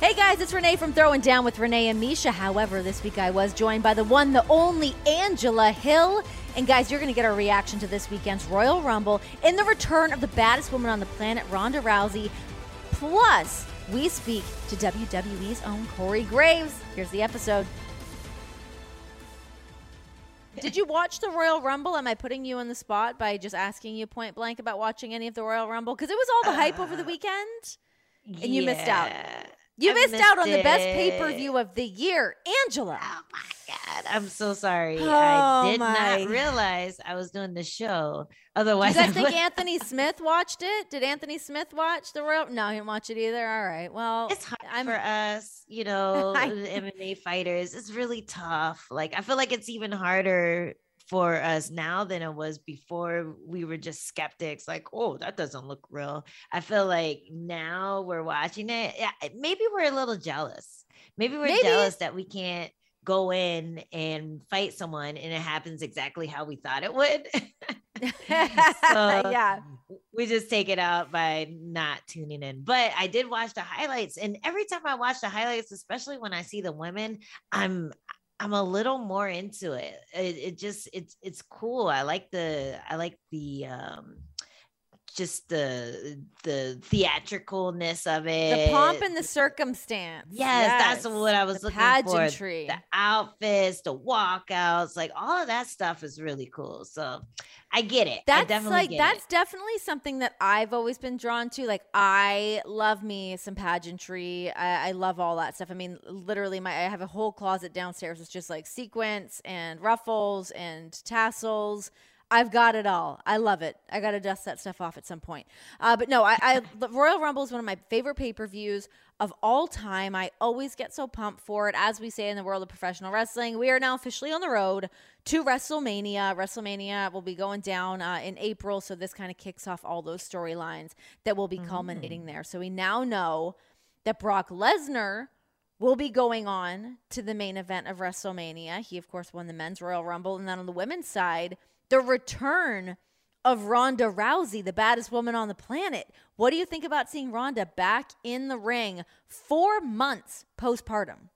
Hey guys, it's Renee from Throwing Down with Renee and Misha. However, this week I was joined by the one, the only Angela Hill. And guys, you're going to get our reaction to this weekend's Royal Rumble in the return of the baddest woman on the planet, Ronda Rousey. Plus, we speak to WWE's own Corey Graves. Here's the episode. Did you watch the Royal Rumble? Am I putting you on the spot by just asking you point blank about watching any of the Royal Rumble? Because it was all the hype over the uh, weekend, and you missed out. You missed, missed out on the best pay per view of the year, Angela. Oh my god, I'm so sorry. Oh, I did my. not realize I was doing the show. Do Otherwise, you guys I think Anthony Smith watched it? Did Anthony Smith watch the Royal? No, he didn't watch it either. All right. Well, it's hard I'm- for us, you know, I- the MMA fighters. It's really tough. Like I feel like it's even harder for us now than it was before we were just skeptics like oh that doesn't look real i feel like now we're watching it yeah, maybe we're a little jealous maybe we're Maybe. jealous that we can't go in and fight someone and it happens exactly how we thought it would So, yeah. we just take it out by not tuning in. But I did watch the highlights, and every time I watch the highlights, especially when I see the women, I'm I'm a little more into it. It, it just it's it's cool. I like the I like the um just the the theatricalness of it. The pomp and the circumstance. Yes, that's what I was the looking pageantry. for. The outfits, the walkouts, like all of that stuff is really cool. So I get it. I That's definitely like that's it. definitely something that I've always been drawn to. Like I love me some pageantry. I, I love all that stuff. I mean, literally, my I have a whole closet downstairs. It's just like sequins and ruffles and tassels. I've got it all. I love it. I got to dust that stuff off at some point. Uh, but no, I, I the Royal Rumble is one of my favorite pay per views of all time. I always get so pumped for it. As we say in the world of professional wrestling, we are now officially on the road to WrestleMania. WrestleMania will be going down uh, in April, so this kind of kicks off all those storylines that will be culminating there. So we now know that Brock Lesnar will be going on to the main event of WrestleMania. He, of course, won the men's Royal Rumble. And then on the women's side, the return of Ronda Rousey, the baddest woman on the planet. What do you think about seeing Ronda back in the ring four months postpartum?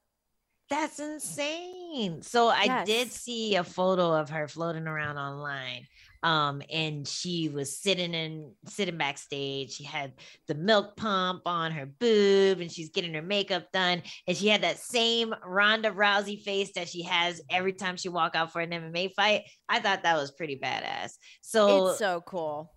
That's insane. So I did see a photo of her floating around online. Um, and she was sitting in sitting backstage. She had the milk pump on her boob and she's getting her makeup done. And she had that same Ronda Rousey face that she has every time she walk out for an MMA fight. I thought that was pretty badass. So it's so cool.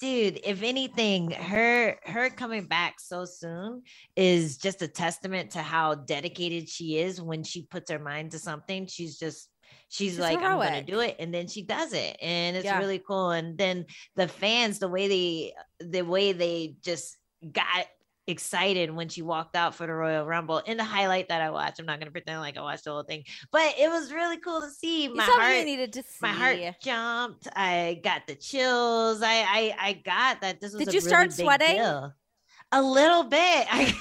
dude if anything her her coming back so soon is just a testament to how dedicated she is when she puts her mind to something she's just she's, She's like i'm gonna do it and then she does it and it's Yeah. really cool and then the fans the way they the way they just got excited when she walked out for the Royal Rumble in the highlight that I watched. I'm not gonna pretend like I watched the whole thing, but it was really cool to see. My you heart, needed to see. my heart jumped. I got the chills. I I, I got that this was. Did you really start sweating? deal. A little bit. I,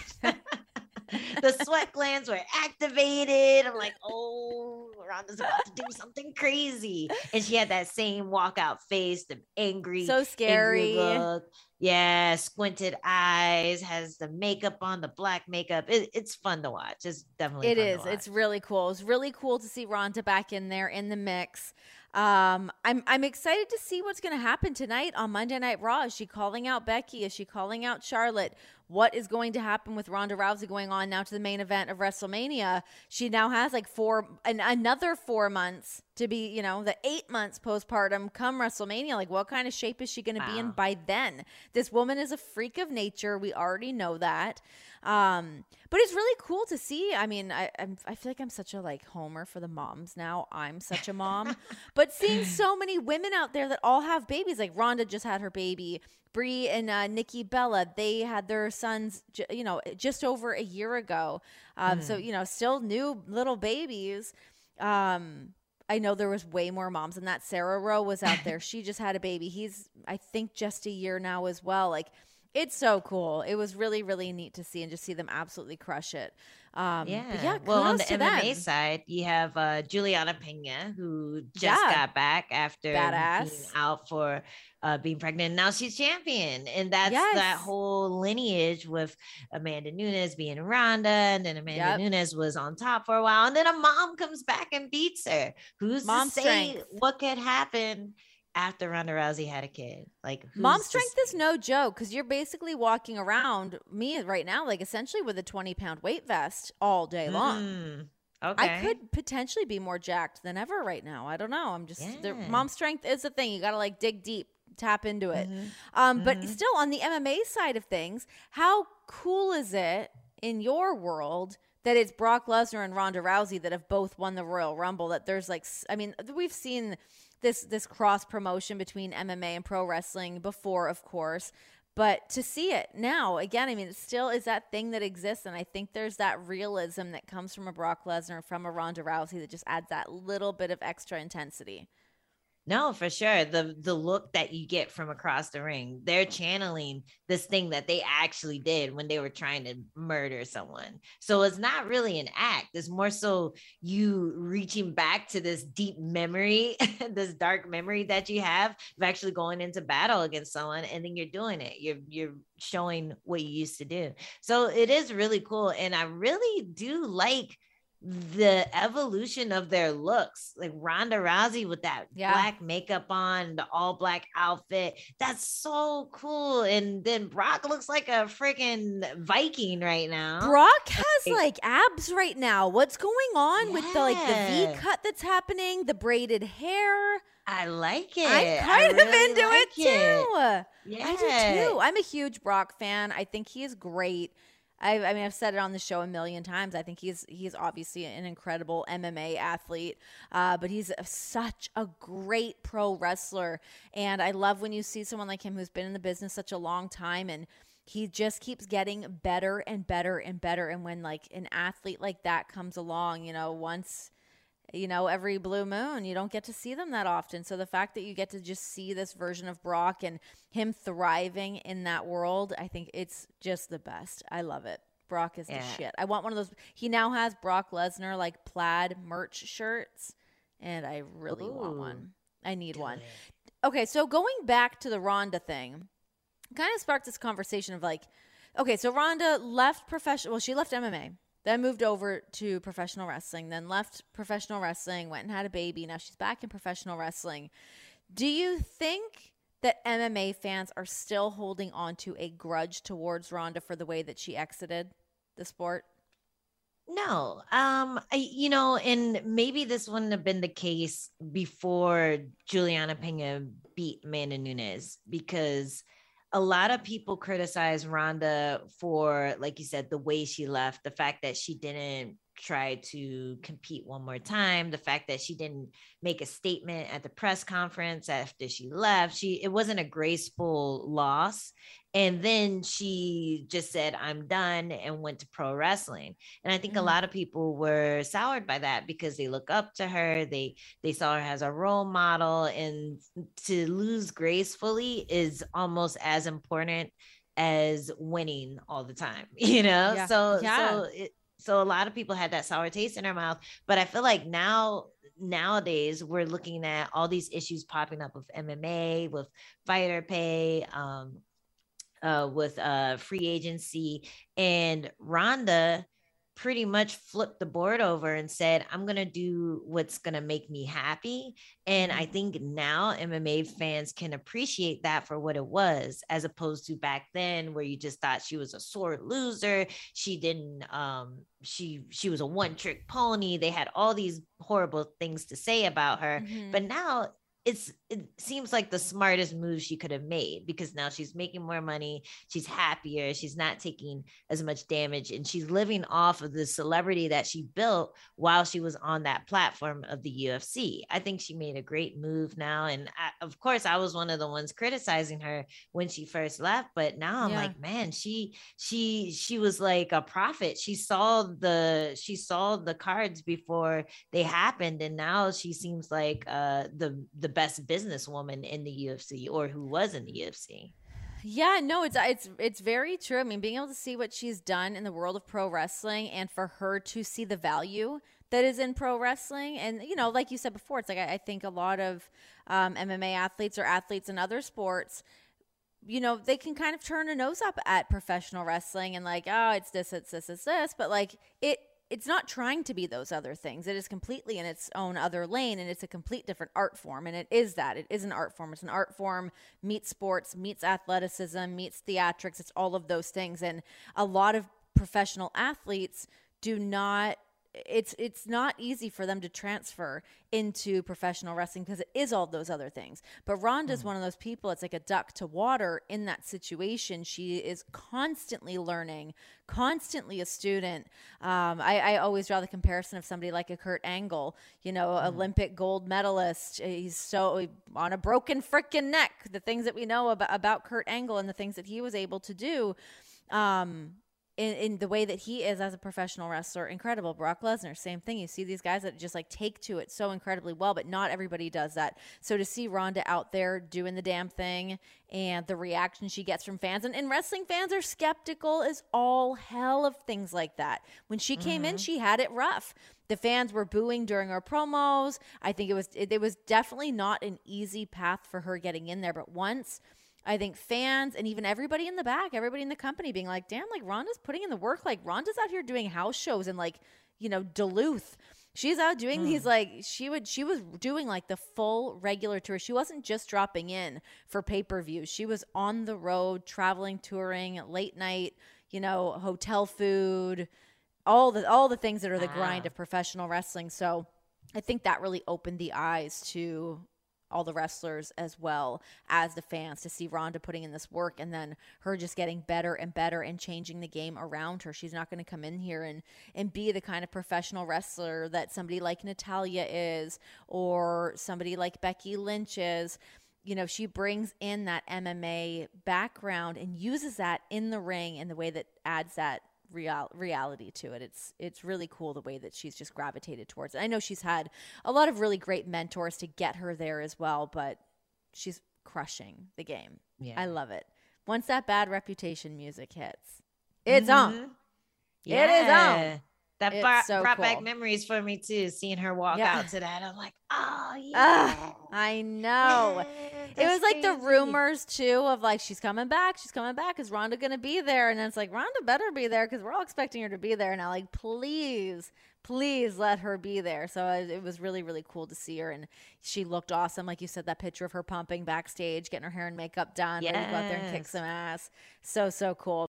the sweat glands were activated. I'm like, oh, Ronda's about to do something crazy, and she had that same walkout face, the angry, So angry scary. look. Yeah, squinted eyes, has the makeup on, the black makeup. It, it's fun to watch. It's definitely It is. It's really cool. It's really cool to see Ronda back in there in the mix. Um, I'm I'm excited to see what's going to happen tonight on Monday Night Raw. Is she calling out Becky? Is she calling out Charlotte? What is going to happen with Ronda Rousey going on now to the main event of WrestleMania? She now has like four, an, another four months to be, you know, the eight months postpartum come WrestleMania. Like, what kind of shape is she going to be in by then? This woman is a freak of nature. We already know that. Um, but it's really cool to see. I mean, I I'm, I feel like I'm such a like homer for the moms now. I'm such a mom, but seeing so many women out there that all have babies, like Ronda just had her baby. Brie and uh, Nikki Bella, they had their sons, you know, just over a year ago. Um, So you know, still new little babies. Um, I know there was way more moms than that. Sarah Rowe was out there. she just had a baby. He's, I think, just a year now as well. Like, It's so cool. It was really, really neat to see and just see them absolutely crush it. Um, yeah. yeah. Well, on the MMA them. side, you have uh, Juliana Pena, who just Yeah. got back after being out for uh, being pregnant. Now she's champion. And that's that whole lineage with Amanda Nunes being Ronda. And then Amanda Yep. Nunes was on top for a while. And then a mom comes back and beats her. Who's Mom to say strength. what could happen after Ronda Rousey had a kid? Like, Mom strength is no joke because you're basically walking around me right now, like essentially with a 20 pound weight vest all day long. Mm, okay. I could potentially be more jacked than ever right now. I don't know. I'm just the Yeah. mom strength is a thing. You got to like dig deep, tap into it. Mhm. Um, but Mhm. still, on the MMA side of things, how cool is it in your world that it's Brock Lesnar and Ronda Rousey that have both won the Royal Rumble? That there's like, I mean, we've seen this this cross promotion between MMA and pro wrestling before, of course. But to see it now, again, I mean, it still is that thing that exists. And I think there's that realism that comes from a Brock Lesnar, from a Ronda Rousey that just adds that little bit of extra intensity. No, for sure. The the look that you get from across the ring, they're channeling this thing that they actually did when they were trying to murder someone. So it's not really an act. It's more so you reaching back to this deep memory, this dark memory that you have of actually going into battle against someone and then you're doing it. You're you're showing what you used to do. So it is really cool. And I really do like the evolution of their looks, like Ronda Rousey with that Yeah. black makeup on, the all black outfit. That's so cool. And then Brock looks like a freaking Viking right now. Brock has Like- like abs right now. What's going on with the like the V cut that's happening, the braided hair? I like it. I'm I kind of really into like it too. Yeah. I do too. I'm a huge Brock fan. I think he is great. I, I mean, I've said it on the show a million times. I think he's he's obviously an incredible MMA athlete, uh, but he's such a great pro wrestler. And I love when you see someone like him who's been in the business such a long time and he just keeps getting better and better and better. And when like an athlete like that comes along, you know, once you know, every blue moon. You don't get to see them that often. So the fact that you get to just see this version of Brock and him thriving in that world, I think it's just the best. I love it. Brock is the shit. I want one of those. He now has Brock Lesnar like plaid merch shirts, and I really want one. I need Do one. Okay, so going back to the Ronda thing, kind of sparked this conversation of like, okay, so Ronda left professional. Well, she left MMA, then moved over to professional wrestling, then left professional wrestling, went and had a baby. Now she's back in professional wrestling. Do you think that MMA fans are still holding on to a grudge towards Ronda for the way that she exited the sport? No, um, I, you know, and maybe this wouldn't have been the case before Juliana Pena beat Amanda Nunes because a lot of people criticize Ronda for, like you said, the way she left, the fact that she didn't try to compete one more time, the fact that she didn't make a statement at the press conference after she left. She it wasn't a graceful loss. And then she just said, I'm done and went to pro wrestling. And I think a Mhm. lot of people were soured by that because they look up to her. They they saw her as a role model. And to lose gracefully is almost as important as winning all the time, you know? Yeah. So Yeah. so it, so a lot of people had that sour taste in their mouth. But I feel like now nowadays we're looking at all these issues popping up with MMA, with fighter pay, um, uh, with uh, free agency, and Ronda pretty much flipped the board over and said, I'm going to do what's going to make me happy. And I think now MMA fans can appreciate that for what it was, as opposed to back then where you just thought she was a sore loser. She didn't, um, she, she was a one trick pony. They had all these horrible things to say about her. Mhm. But now it's it seems like the smartest move she could have made because now she's making more money she's happier she's not taking as much damage and she's living off of the celebrity that she built while she was on that platform of the UFC. I think she made a great move now and I, of course I was one of the ones criticizing her when she first left but now I'm Yeah. like man she she she was like a prophet. She saw the she saw the cards before they happened and now she seems like uh the the best businesswoman in the UFC or who was in the UFC. Yeah, no, it's it's it's very true. I mean, being able to see what she's done in the world of pro wrestling, and for her to see the value that is in pro wrestling, and you know, like you said before, it's like I, I think a lot of um, MMA athletes or athletes in other sports you know, they can kind of turn a nose up at professional wrestling and like, oh, it's this, it's this, it's this, but like it it's not trying to be those other things. It is completely in its own other lane and it's a complete different art form. And it is that. It is an art form. It's an art form, meets sports, meets athleticism, meets theatrics. It's all of those things. And a lot of professional athletes do not it's it's not easy for them to transfer into professional wrestling because it is all those other things. But Ronda's mm. one of those people. It's like a duck to water in that situation. She is constantly learning, constantly a student. Um, I, I, always draw the comparison of somebody like a Kurt Angle, you know, mm. Olympic gold medalist. He's so on a broken freaking neck. The things that we know about about Kurt Angle and the things that he was able to do. Um, in, in the way that he is as a professional wrestler, incredible. Brock Lesnar, same thing. You see these guys that just like take to it so incredibly well, but not everybody does that. So to see Ronda out there doing the damn thing and the reaction she gets from fans, and, and wrestling fans are skeptical as all hell of things like that. When she came mm-hmm. in, she had it rough. The fans were booing during her promos. I think it was it, it was definitely not an easy path for her getting in there, but once I think fans and even everybody in the back, everybody in the company being like, damn, like Ronda's putting in the work. Like Ronda's out here doing house shows and like, you know, Duluth. She's out doing mm. these hmm. like she would she was doing like the full regular tour. She wasn't just dropping in for pay-per-view. She was on the road, traveling, touring, late night, you know, hotel food, all the all the things that are the grind of professional wrestling. So I think that really opened the eyes to all the wrestlers as well as the fans to see Ronda putting in this work and then her just getting better and better and changing the game around her. She's not going to come in here and and be the kind of professional wrestler that somebody like Natalya is or somebody like Becky Lynch is. You know, she brings in that MMA background and uses that in the ring in the way that adds that real reality to it. It's it's really cool the way that she's just gravitated towards it. I know she's had a lot of really great mentors to get her there as well, but she's crushing the game. Yeah. I love it. Once that bad reputation music hits, it's mm-hmm. on. Yeah. It is on. That bar- so brought cool. back memories for me too. Seeing her walk yeah. out to that, I'm like, oh yeah. Uh, I know. it was like the rumors too of like she's coming back, she's coming back. Is Ronda gonna be there? And then it's like Ronda better be there because we're all expecting her to be there now. Like, please, please let her be there. So it, it was really, really cool to see her, and she looked awesome. Like you said, that picture of her pumping backstage, getting her hair and makeup done, yes. ready to go out there and kick some ass. So so cool.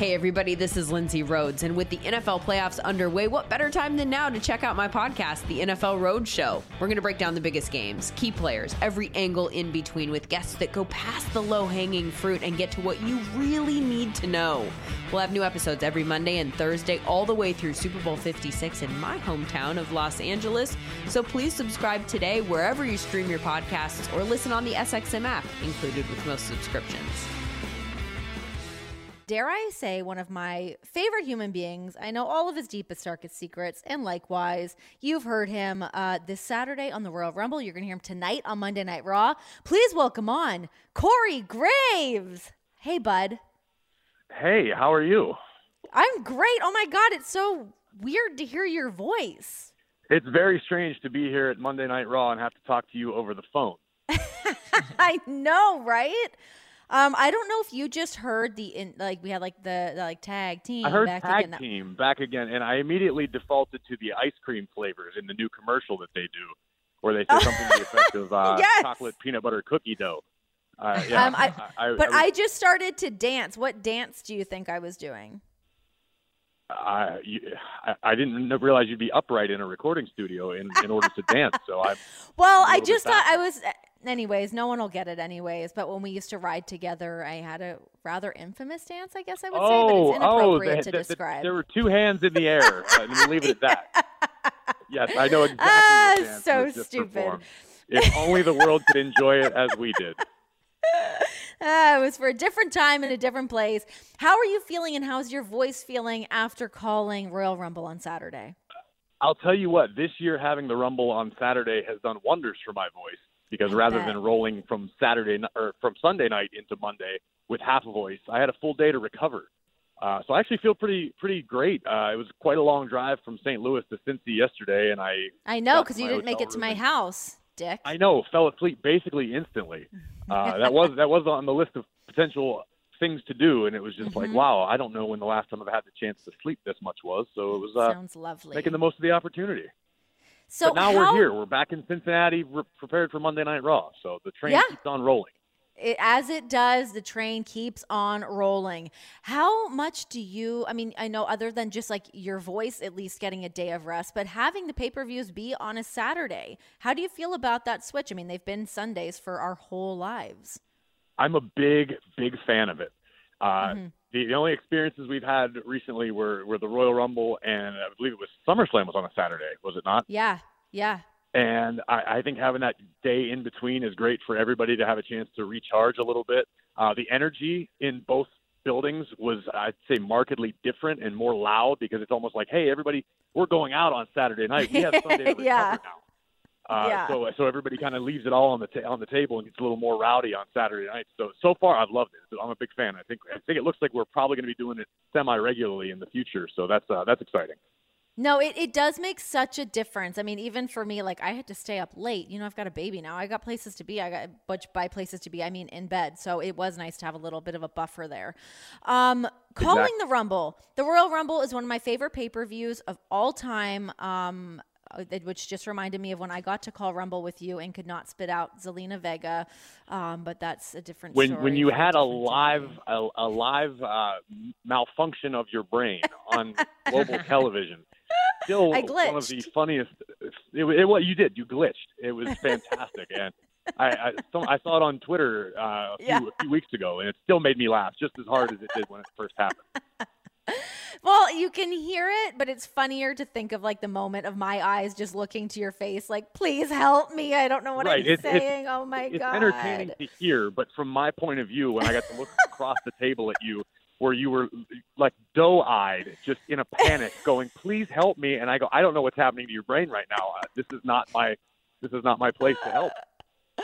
Hey, everybody, this is Lindsay Rhodes. And with the NFL playoffs underway, what better time than now to check out my podcast, The NFL Road Show? We're going to break down the biggest games, key players, every angle in between with guests that go past the low hanging fruit and get to what you really need to know. We'll have new episodes every Monday and Thursday, all the way through Super Bowl 56 in my hometown of Los Angeles. So please subscribe today wherever you stream your podcasts or listen on the SXM app, included with most subscriptions dare I say, one of my favorite human beings. I know all of his deepest, darkest secrets, and likewise, you've heard him uh, this Saturday on the Royal Rumble. You're going to hear him tonight on Monday Night Raw. Please welcome on Corey Graves. Hey, bud. Hey, how are you? I'm great. Oh my God, it's so weird to hear your voice. It's very strange to be here at Monday Night Raw and have to talk to you over the phone. I know, right? Um, I don't know if you just heard the in, like we had like the, the like tag team. I heard tag again. team back again, and I immediately defaulted to the ice cream flavors in the new commercial that they do, where they say something to the effect of uh, yes. chocolate peanut butter cookie dough. Uh, yeah, um, I, I, but I, was, I just started to dance. What dance do you think I was doing? I, I didn't realize you'd be upright in a recording studio in, in order to dance. So I. Well, I just thought I was anyways, no one will get it anyways. But when we used to ride together, I had a rather infamous dance, I guess I would oh, say, but it's oh, inappropriate oh, the, to the, describe. The, there were two hands in the air. I mean, leave it at that. yes, I know exactly. Ah, so stupid. Performed. If only the world could enjoy it as we did. Uh, it was for a different time in a different place. How are you feeling, and how's your voice feeling after calling Royal Rumble on Saturday? I'll tell you what, this year having the Rumble on Saturday has done wonders for my voice because rather than rolling from Saturday or from Sunday night into Monday, with half a voice. I had a full day to recover. Uh, so I actually feel pretty pretty great. Uh, it was quite a long drive from St. Louis to Cincy yesterday, and I I know because you didn't make it to my house, Dick. I know, fell asleep basically instantly. Uh, that was that was on the list of potential things to do, and it was just mm-hmm. like, wow, I don't know when the last time I've had the chance to sleep this much was. So it was uh, sounds lovely, making the most of the opportunity. So but now how... we're here. We're back in Cincinnati, prepared for Monday Night Raw. So the train yeah. keeps on rolling it, as it does, the train keeps on rolling. How much do you, I mean, I know other than just like your voice at least getting a day of rest, but having the pay per views be on a Saturday, how do you feel about that switch? I mean, they've been Sundays for our whole lives. I'm a big, big fan of it. Uh, mm-hmm. The, the only experiences we've had recently were, were the Royal Rumble and I believe it was SummerSlam was on a Saturday, was it not? Yeah, yeah. And I, I think having that day in between is great for everybody to have a chance to recharge a little bit. Uh, the energy in both buildings was, I'd say, markedly different and more loud because it's almost like, hey, everybody, we're going out on Saturday night. We have Sunday to recover yeah. now. Uh, yeah. So so everybody kind of leaves it all on the ta- on the table and gets a little more rowdy on Saturday night. So so far I've loved it. I'm a big fan. I think I think it looks like we're probably going to be doing it semi regularly in the future. So that's uh, that's exciting. No, it, it does make such a difference. I mean, even for me, like I had to stay up late. You know, I've got a baby now. I got places to be. I got, but by places to be, I mean in bed. So it was nice to have a little bit of a buffer there. Um, calling exactly. the Rumble. The Royal Rumble is one of my favorite pay per views of all time. Um, which just reminded me of when I got to call Rumble with you and could not spit out Zelina Vega. Um, but that's a different when when you had a live a, a, live uh, malfunction of your brain on global television still one of the funniest. It, it, what you did, you glitched. It was fantastic, and I I, I, saw it on Twitter uh, a, few, yeah. a few weeks ago, and it still made me laugh just as hard as it did when it first happened. well, you can hear it, but it's funnier to think of like the moment of my eyes just looking to your face, like, "Please help me! I don't know what right. I'm it's, saying." It's, oh my it's god! It's entertaining to hear, but from my point of view, when I got to look across the table at you where you were like doe-eyed, just in a panic, going, "Please help me!" And I go, "I don't know what's happening to your brain right now. Uh, this is not my this is not my place to help."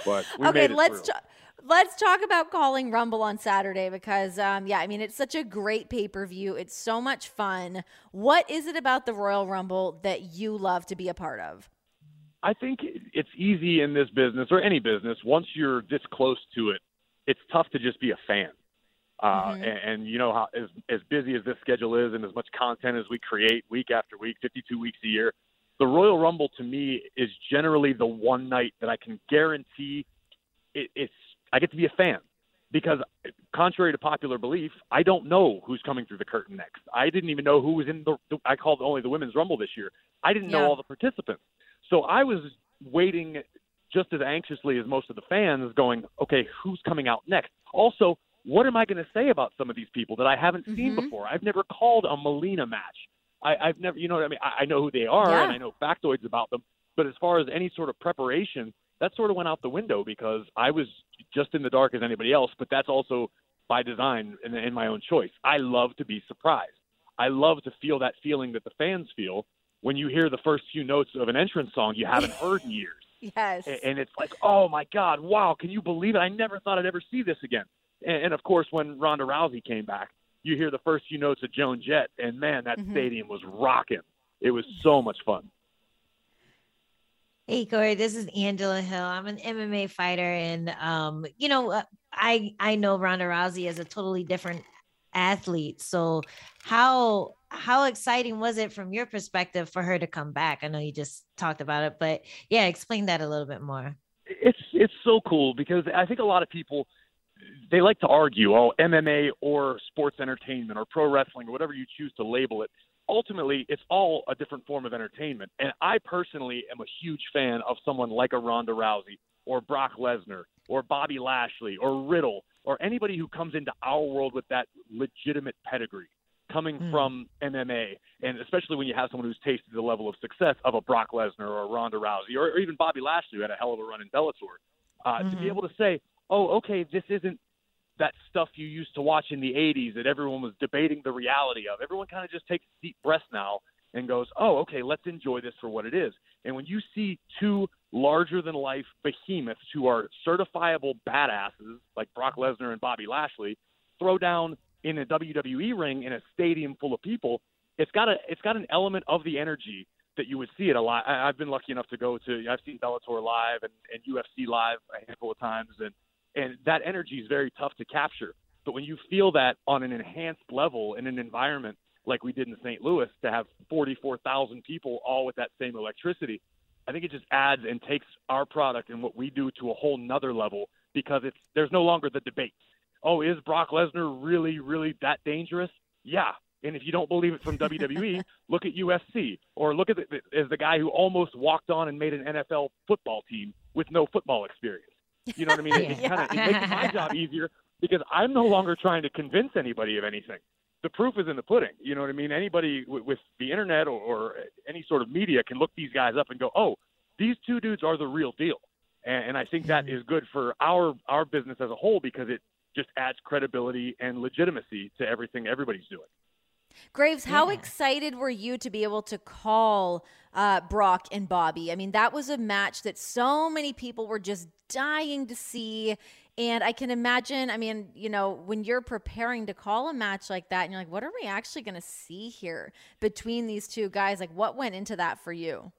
But we okay, let's ta- let's talk about calling Rumble on Saturday because, um, yeah, I mean it's such a great pay per view. It's so much fun. What is it about the Royal Rumble that you love to be a part of? I think it's easy in this business or any business. Once you're this close to it, it's tough to just be a fan. Uh, mm-hmm. and, and, you know how as as busy as this schedule is, and as much content as we create week after week, 52 weeks a year, the Royal Rumble to me is generally the one night that I can guarantee it, it's I get to be a fan because contrary to popular belief, I don't know who's coming through the curtain next. I didn't even know who was in the, I called only the women's rumble this year. I didn't yeah. know all the participants. So I was waiting just as anxiously as most of the fans going, okay, who's coming out next? Also, what am I going to say about some of these people that I haven't mm-hmm. seen before? I've never called a Melina match. I, I've never, you know what I mean? I, I know who they are yeah. and I know factoids about them. But as far as any sort of preparation, that sort of went out the window because I was just in the dark as anybody else. But that's also by design and, and my own choice. I love to be surprised. I love to feel that feeling that the fans feel when you hear the first few notes of an entrance song you haven't heard in years. Yes. And it's like, oh my God, wow, can you believe it? I never thought I'd ever see this again. And, and of course, when Ronda Rousey came back, you hear the first few notes of Joan Jett, and man, that mm-hmm. stadium was rocking. It was so much fun. Hey Corey, this is Angela Hill. I'm an MMA fighter, and um, you know, uh, I I know Ronda Rousey is a totally different athlete. So how how exciting was it from your perspective for her to come back? I know you just talked about it, but yeah, explain that a little bit more. It's it's so cool because I think a lot of people they like to argue, oh, MMA or sports entertainment or pro wrestling or whatever you choose to label it. Ultimately, it's all a different form of entertainment. And I personally am a huge fan of someone like a Ronda Rousey or Brock Lesnar or Bobby Lashley or Riddle or anybody who comes into our world with that legitimate pedigree coming mm. from MMA, and especially when you have someone who's tasted the level of success of a Brock Lesnar or a Ronda Rousey or, or even Bobby Lashley, who had a hell of a run in Bellator, uh, mm-hmm. to be mm-hmm. able to say, oh, okay, this isn't that stuff you used to watch in the 80s that everyone was debating the reality of. Everyone kind of just takes a deep breath now and goes, oh, okay, let's enjoy this for what it is. And when you see two larger than life behemoths who are certifiable badasses like Brock Lesnar and Bobby Lashley throw down in a WWE ring in a stadium full of people, it's got a it's got an element of the energy that you would see it a lot. I, I've been lucky enough to go to I've seen Bellator live and, and UFC live a handful of times, and and that energy is very tough to capture. But when you feel that on an enhanced level in an environment like we did in St. Louis, to have 44,000 people all with that same electricity, I think it just adds and takes our product and what we do to a whole nother level because it's there's no longer the debate. Oh, is Brock Lesnar really, really that dangerous? Yeah. And if you don't believe it from WWE, look at UFC or look at the, as the guy who almost walked on and made an NFL football team with no football experience. You know what I mean? It, Yeah. kind of it makes my job easier because I'm no longer trying to convince anybody of anything. The proof is in the pudding. You know what I mean? Anybody with, with the internet or, or any sort of media can look these guys up and go, "Oh, these two dudes are the real deal." And, and I think that mm-hmm. is good for our our business as a whole because it just adds credibility and legitimacy to everything everybody's doing. Graves, how Yeah. excited were you to be able to call uh, Brock and Bobby? I mean, that was a match that so many people were just dying to see. And I can imagine, I mean, you know, when you're preparing to call a match like that, and you're like, what are we actually going to see here between these two guys? Like, what went into that for you?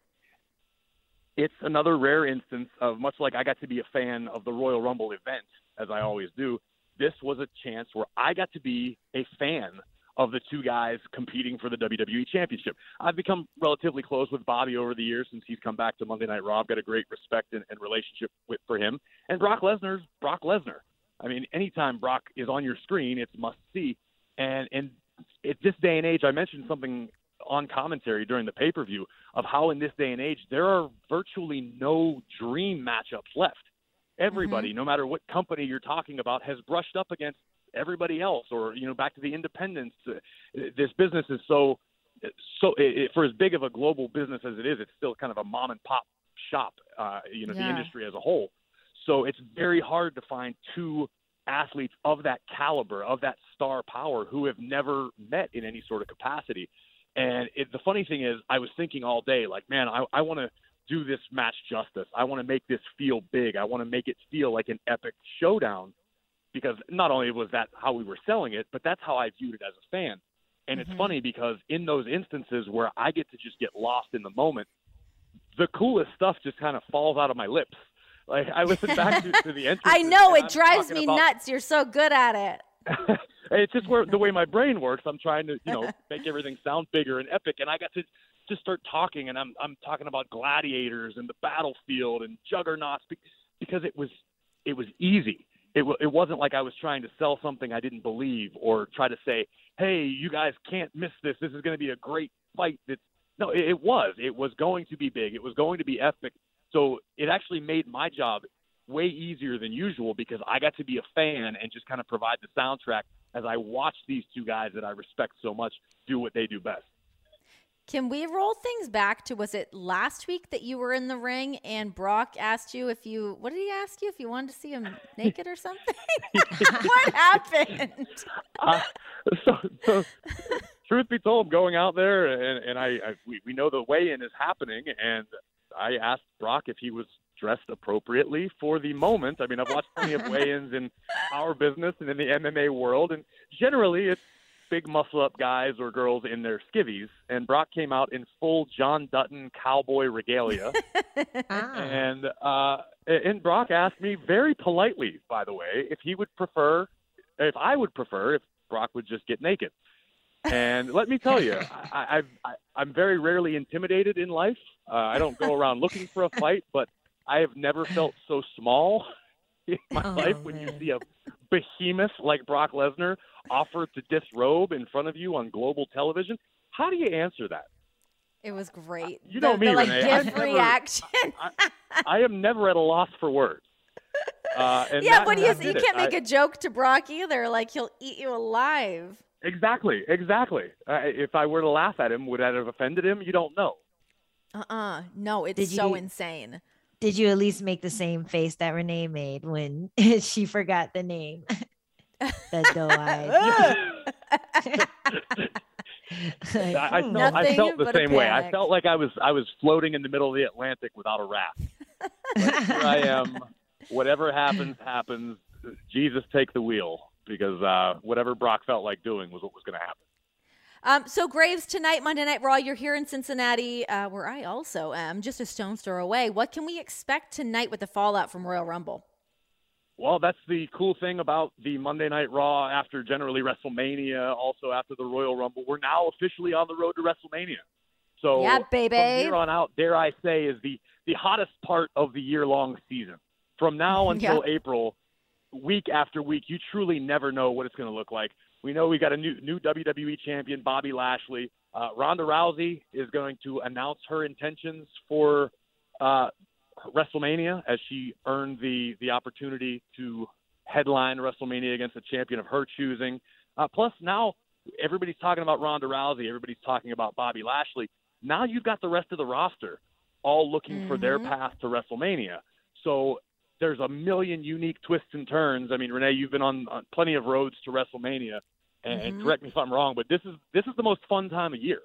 it's another rare instance of much like I got to be a fan of the Royal Rumble event, as I always do. This was a chance where I got to be a fan of the two guys competing for the WWE Championship. I've become relatively close with Bobby over the years since he's come back to Monday Night Raw. I've got a great respect and, and relationship with for him. And Brock Lesnar's Brock Lesnar. I mean, anytime Brock is on your screen, it's must see. And and at this day and age, I mentioned something on commentary during the pay per view of how in this day and age there are virtually no dream matchups left. Everybody, mm-hmm. no matter what company you're talking about, has brushed up against everybody else, or you know, back to the independents. This business is so so it- for as big of a global business as it is, it's still kind of a mom and pop shop. Uh, you know, Yeah. the industry as a whole. So it's very hard to find two athletes of that caliber, of that star power, who have never met in any sort of capacity. And it, the funny thing is, I was thinking all day, like, man, I, I want to do this match justice. I want to make this feel big. I want to make it feel like an epic showdown because not only was that how we were selling it, but that's how I viewed it as a fan. And it's mm-hmm. funny because in those instances where I get to just get lost in the moment, the coolest stuff just kind of falls out of my lips. Like I listen back to, to the entrance. I know it I'm drives me about- nuts. You're so good at it. it's just where the way my brain works. I'm trying to, you know, make everything sound bigger and epic, and I got to just start talking, and I'm I'm talking about gladiators and the battlefield and juggernauts be- because it was it was easy. It wa it wasn't like I was trying to sell something I didn't believe or try to say, hey, you guys can't miss this. This is going to be a great fight. That's no, it, it was. It was going to be big. It was going to be epic. So it actually made my job way easier than usual because I got to be a fan and just kind of provide the soundtrack as I watched these two guys that I respect so much do what they do best. Can we roll things back to was it last week that you were in the ring and Brock asked you if you what did he ask you if you wanted to see him naked or something? what happened? uh, so, so, truth be told, going out there and, and I, I we, we know the weigh-in is happening, and I asked Brock if he was dressed appropriately for the moment. I mean, I've watched plenty of weigh-ins in our business and in the MMA world, and generally it's big muscle-up guys or girls in their skivvies, and Brock came out in full John Dutton cowboy regalia. Ah. And uh, and Brock asked me very politely, by the way, if he would prefer, if I would prefer, if Brock would just get naked. And let me tell you, I, I've, I, I'm very rarely intimidated in life. Uh, I don't go around looking for a fight, but I have never felt so small in my Oh, life when you see a behemoth like Brock Lesnar offered to disrobe in front of you on global television. How do you answer that? It was great. You the, know me, the, like Renee. I've gift never- reaction. I am never at a loss for words. Uh, and yeah, that- but you, that you did it. can't make I- a joke to Brock either. Like he'll eat you alive. Exactly, exactly. Uh, if I were to laugh at him, would that have offended him? You don't know. Uh uh No, it's Did so you- insane. Did you at least make the same face that Renee made when she forgot the name? the doe eyed. I, I felt, I felt the same way. I felt like I was I was floating in the middle of the Atlantic without a raft. But here I am. Whatever happens, happens. Jesus take the wheel. because uh, whatever Brock felt like doing was what was going to happen. Um, so Graves tonight, Monday Night Raw. You're here in Cincinnati, uh, where I also am, just a stone's throw away. What can we expect tonight with the fallout from Royal Rumble? Well, that's the cool thing about the Monday Night Raw after generally WrestleMania, also after the Royal Rumble. We're now officially on the road to WrestleMania. So yeah, baby. from here on out, dare I say, is the the hottest part of the year long season. From now until Yeah. April, week after week, you truly never know what it's going to look like. We know we got a new new WWE champion, Bobby Lashley. Uh, Ronda Rousey is going to announce her intentions for uh, WrestleMania as she earned the the opportunity to headline WrestleMania against a champion of her choosing. Uh, plus, now everybody's talking about Ronda Rousey. Everybody's talking about Bobby Lashley. Now you've got the rest of the roster all looking for their Mhm. path to WrestleMania. So there's a million unique twists and turns. I mean, Renee, you've been on, on plenty of roads to WrestleMania, and, and Mhm. correct me if I'm wrong, but this is this is the most fun time of year.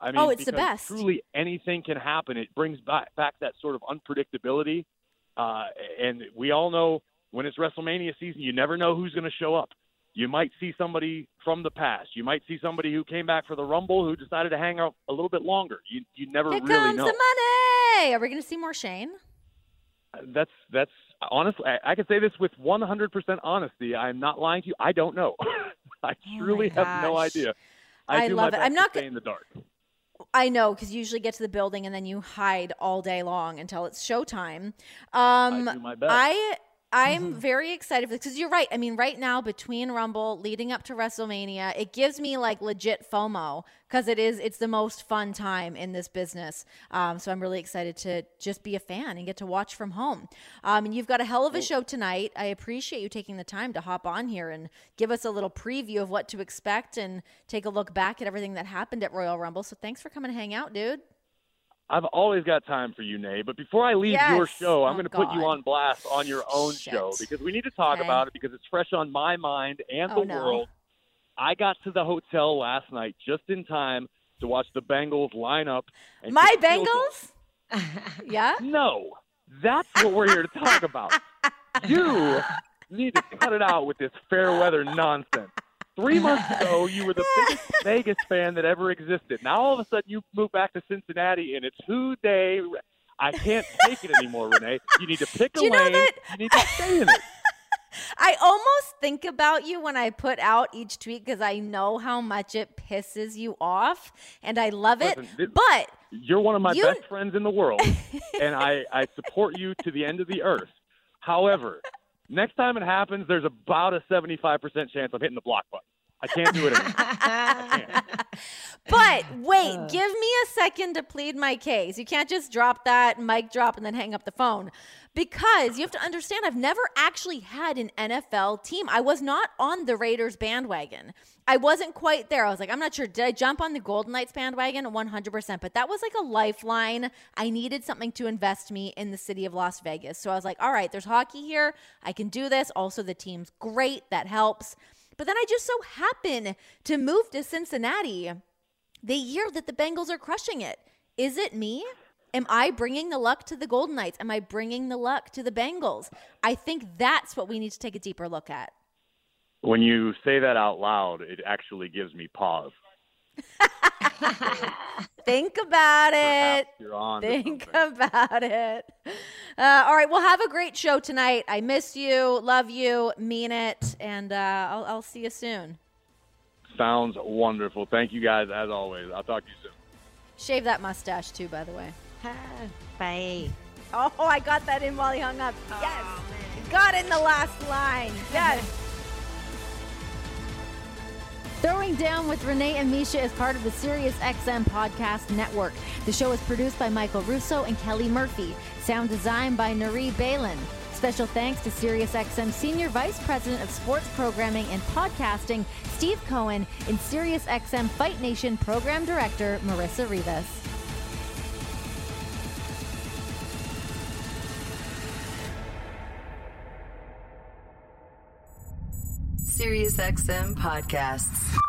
I mean, Oh, it's the best. Truly, anything can happen. It brings back back that sort of unpredictability, uh, and we all know when it's WrestleMania season, you never know who's going to show up. You might see somebody from the past. You might see somebody who came back for the Rumble who decided to hang out a little bit longer. You you never Here really comes know. the money. Are we going to see more Shane? That's that's honestly. I, I can say this with 100% honesty. I'm not lying to you. I don't know. I Oh truly have no idea. I, I do love my it. I'm not to go- stay in the dark. I know because you usually get to the building and then you hide all day long until it's showtime. Um, I do my best. I I'm very excited because you're right. I mean, right now between Rumble leading up to WrestleMania, it gives me like legit FOMO because it is it's the most fun time in this business. Um, so I'm really excited to just be a fan and get to watch from home. Um, and you've got a hell of a show tonight. I appreciate you taking the time to hop on here and give us a little preview of what to expect and take a look back at everything that happened at Royal Rumble. So thanks for coming to hang out, dude. I've always got time for you, Nay. But before I leave Yes. your show, I'm Oh, going to put you on blast on your own Shit. show because we need to talk Okay. about it because it's fresh on my mind and Oh, the no. world. I got to the hotel last night just in time to watch the Bengals line up. And My kick field goals. Bengals? Yeah. No, that's what we're here to talk about. You need to cut it out with this fair weather nonsense. Three months ago, you were the biggest Vegas fan that ever existed. Now all of a sudden, you move back to Cincinnati, and it's who they. I can't take it anymore, Renee. You need to pick a you know lane. that- You need to stay in it. I almost think about you when I put out each tweet because I know how much it pisses you off and I love it. Listen, this- but You're one of my You- best friends in the world, and I, I support you to the end of the earth. However, next time it happens, there's about a 75% chance I'm hitting the block button. I can't do it anymore. but wait, uh. give me a second to plead my case. You can't just drop that mic drop and then hang up the phone. Because you have to understand, I've never actually had an NFL team. I was not on the Raiders bandwagon. I wasn't quite there. I was like, I'm not sure. Did I jump on the Golden Knights bandwagon? 100%. But that was like a lifeline. I needed something to invest me in the city of Las Vegas. So I was like, all right, there's hockey here. I can do this. Also, the team's great. That helps. But then I just so happen to move to Cincinnati the year that the Bengals are crushing it. Is it me? Am I bringing the luck to the Golden Knights? Am I bringing the luck to the Bengals? I think that's what we need to take a deeper look at. When you say that out loud, it actually gives me pause. Think about it. You're on. Think about it. Uh, all right, well, have a great show tonight. I miss you, love you, mean it, and uh, I'll, I'll see you soon. Sounds wonderful. Thank you guys as always. I'll talk to you soon. Shave that mustache too, by the way. Bye. Oh, I got that in while he hung up. Yes. got in the last line. Yes. Throwing Down with Renee and Misha is part of the Sirius XM Podcast Network. The show is produced by Michael Russo and Kelly Murphy. Sound design by Nari Balin. Special thanks to Sirius XM Senior Vice President of Sports Programming and Podcasting, Steve Cohen, and Sirius XM Fight Nation Program Director, Marissa Rivas. SiriusXM podcasts.